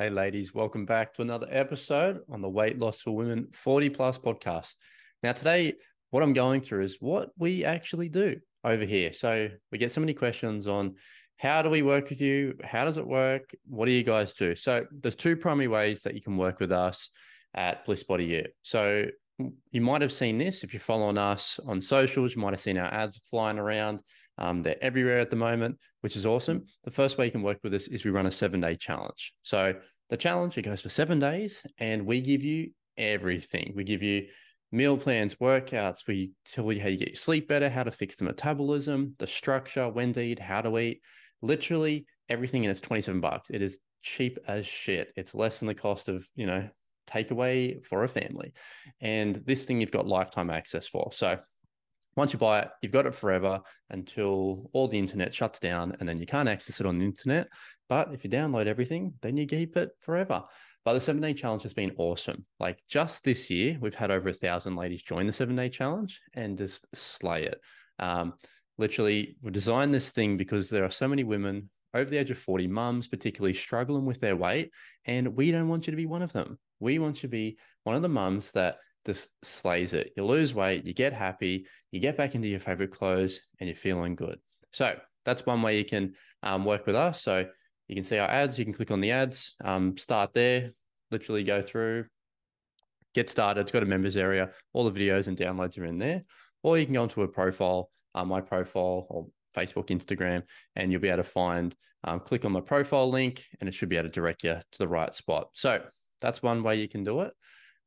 Hey, ladies, welcome back to another episode on the Weight Loss for Women 40 Plus podcast. Now, today, what I'm going through is what we actually do over here. So, we get so many questions on how do we work with you? How does it work? What do you guys do? So, there's two primary ways that you can work with us at BlissBodyU. So, you might have seen this if you're following us on socials, you might have seen our ads flying around. Um, they're everywhere at the moment, which is awesome. The first way you can work with us is we run a seven day challenge. So the challenge it goes for seven days, and we give you everything. We give you meal plans, workouts. We tell you how you get your sleep better, how to fix the metabolism, the structure, when to eat, how to eat. Literally everything, and it's twenty seven bucks. It is cheap as shit. It's less than the cost of you know takeaway for a family, and this thing you've got lifetime access for. So once you buy it, you've got it forever until all the internet shuts down and then you can't access it on the internet. But if you download everything, then you keep it forever. But the seven day challenge has been awesome. Like just this year, we've had over a thousand ladies join the seven day challenge and just slay it. Um, literally, we designed this thing because there are so many women over the age of 40, mums particularly struggling with their weight. And we don't want you to be one of them. We want you to be one of the mums that just slays it. You lose weight, you get happy, you get back into your favorite clothes, and you're feeling good. So that's one way you can um, work with us. So you can see our ads. You can click on the ads, um, start there, literally go through, get started. It's got a members area. All the videos and downloads are in there. Or you can go onto a profile, uh, my profile or Facebook, Instagram, and you'll be able to find, um, click on the profile link, and it should be able to direct you to the right spot. So that's one way you can do it.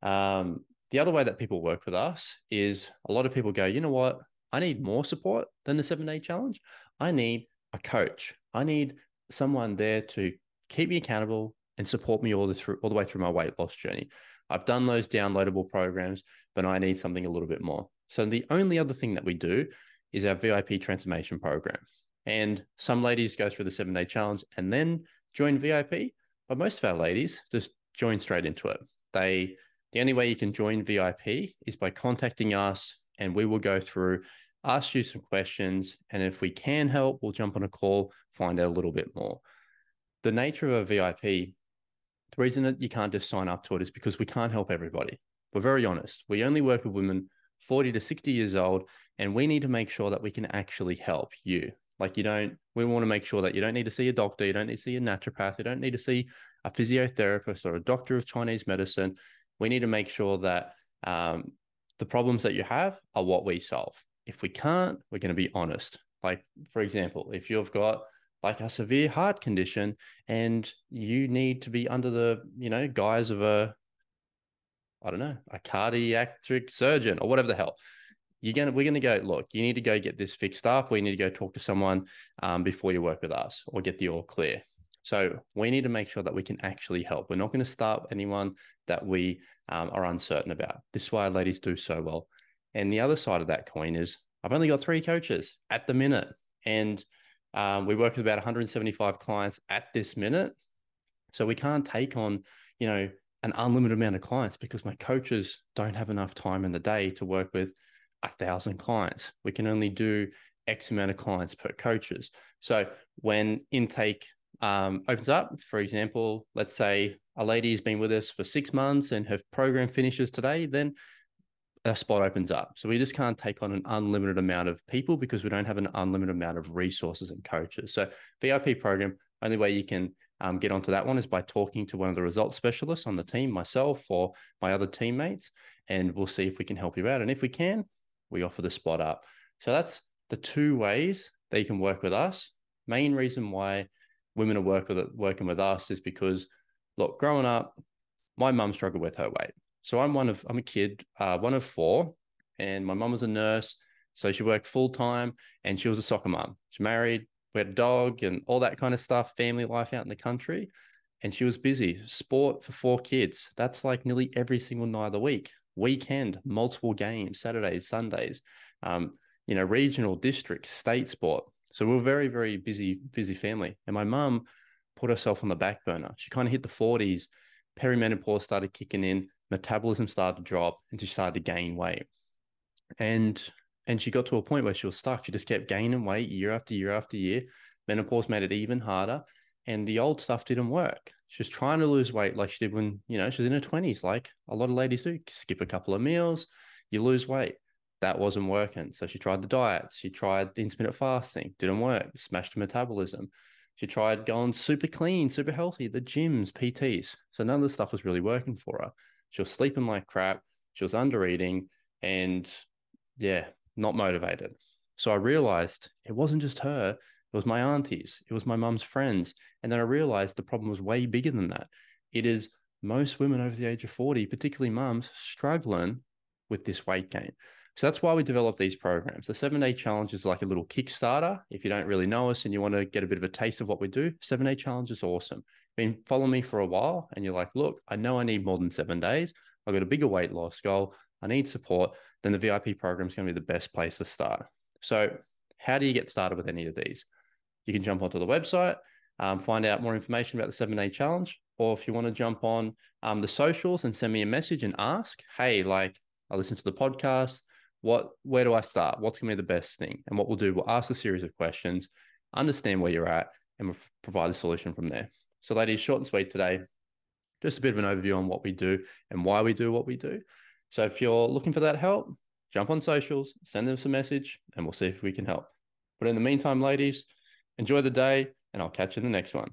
Um, the other way that people work with us is a lot of people go, you know what? I need more support than the seven day challenge. I need a coach. I need someone there to keep me accountable and support me all the through all the way through my weight loss journey. I've done those downloadable programs, but I need something a little bit more. So the only other thing that we do is our VIP transformation program. And some ladies go through the seven day challenge and then join VIP, but most of our ladies just join straight into it. They the only way you can join VIP is by contacting us and we will go through, ask you some questions. And if we can help, we'll jump on a call, find out a little bit more. The nature of a VIP, the reason that you can't just sign up to it is because we can't help everybody. We're very honest. We only work with women 40 to 60 years old, and we need to make sure that we can actually help you. Like you don't, we want to make sure that you don't need to see a doctor, you don't need to see a naturopath, you don't need to see a physiotherapist or a doctor of Chinese medicine we need to make sure that um, the problems that you have are what we solve. If we can't, we're going to be honest. Like, for example, if you've got like a severe heart condition and you need to be under the, you know, guise of a, I don't know, a cardiac surgeon or whatever the hell, you're gonna we're gonna go look you need to go get this fixed up or you need to go talk to someone um, before you work with us or get the all clear so we need to make sure that we can actually help. We're not going to start anyone that we um, are uncertain about. This is why ladies do so well. And the other side of that coin is I've only got three coaches at the minute, and um, we work with about 175 clients at this minute. So we can't take on, you know, an unlimited amount of clients because my coaches don't have enough time in the day to work with a thousand clients. We can only do X amount of clients per coaches. So when intake um, opens up. For example, let's say a lady has been with us for six months and her program finishes today, then a spot opens up. So we just can't take on an unlimited amount of people because we don't have an unlimited amount of resources and coaches. So VIP program, only way you can um, get onto that one is by talking to one of the results specialists on the team, myself or my other teammates, and we'll see if we can help you out. And if we can, we offer the spot up. So that's the two ways that you can work with us. Main reason why women are work with working with us is because, look, growing up, my mum struggled with her weight. So I'm one of I'm a kid, uh, one of four, and my mum was a nurse, so she worked full time, and she was a soccer mum. She married, we had a dog, and all that kind of stuff, family life out in the country, and she was busy. Sport for four kids. That's like nearly every single night of the week. Weekend, multiple games, Saturdays, Sundays. Um, you know, regional, district, state sport. So we are a very, very busy, busy family. And my mum put herself on the back burner. She kind of hit the 40s. Perimenopause started kicking in, metabolism started to drop, and she started to gain weight. And and she got to a point where she was stuck. She just kept gaining weight year after year after year. Menopause made it even harder. And the old stuff didn't work. She was trying to lose weight like she did when, you know, she was in her 20s, like a lot of ladies do. Skip a couple of meals, you lose weight. That wasn't working. So she tried the diet. She tried the intermittent fasting, didn't work, smashed her metabolism. She tried going super clean, super healthy, the gyms, PTs. So none of the stuff was really working for her. She was sleeping like crap. She was under eating and yeah, not motivated. So I realized it wasn't just her, it was my aunties, it was my mum's friends. And then I realized the problem was way bigger than that. It is most women over the age of 40, particularly mums, struggling with this weight gain. So that's why we develop these programs. The seven day challenge is like a little Kickstarter. If you don't really know us and you want to get a bit of a taste of what we do, seven day challenge is awesome. Been following me for a while and you're like, look, I know I need more than seven days. I've got a bigger weight loss goal. I need support. Then the VIP program is going to be the best place to start. So, how do you get started with any of these? You can jump onto the website, um, find out more information about the seven day challenge, or if you want to jump on um, the socials and send me a message and ask, hey, like I listen to the podcast. What, where do I start? What's going to be the best thing? And what we'll do, we'll ask a series of questions, understand where you're at, and we'll provide a solution from there. So, ladies, short and sweet today. Just a bit of an overview on what we do and why we do what we do. So, if you're looking for that help, jump on socials, send us a message, and we'll see if we can help. But in the meantime, ladies, enjoy the day, and I'll catch you in the next one.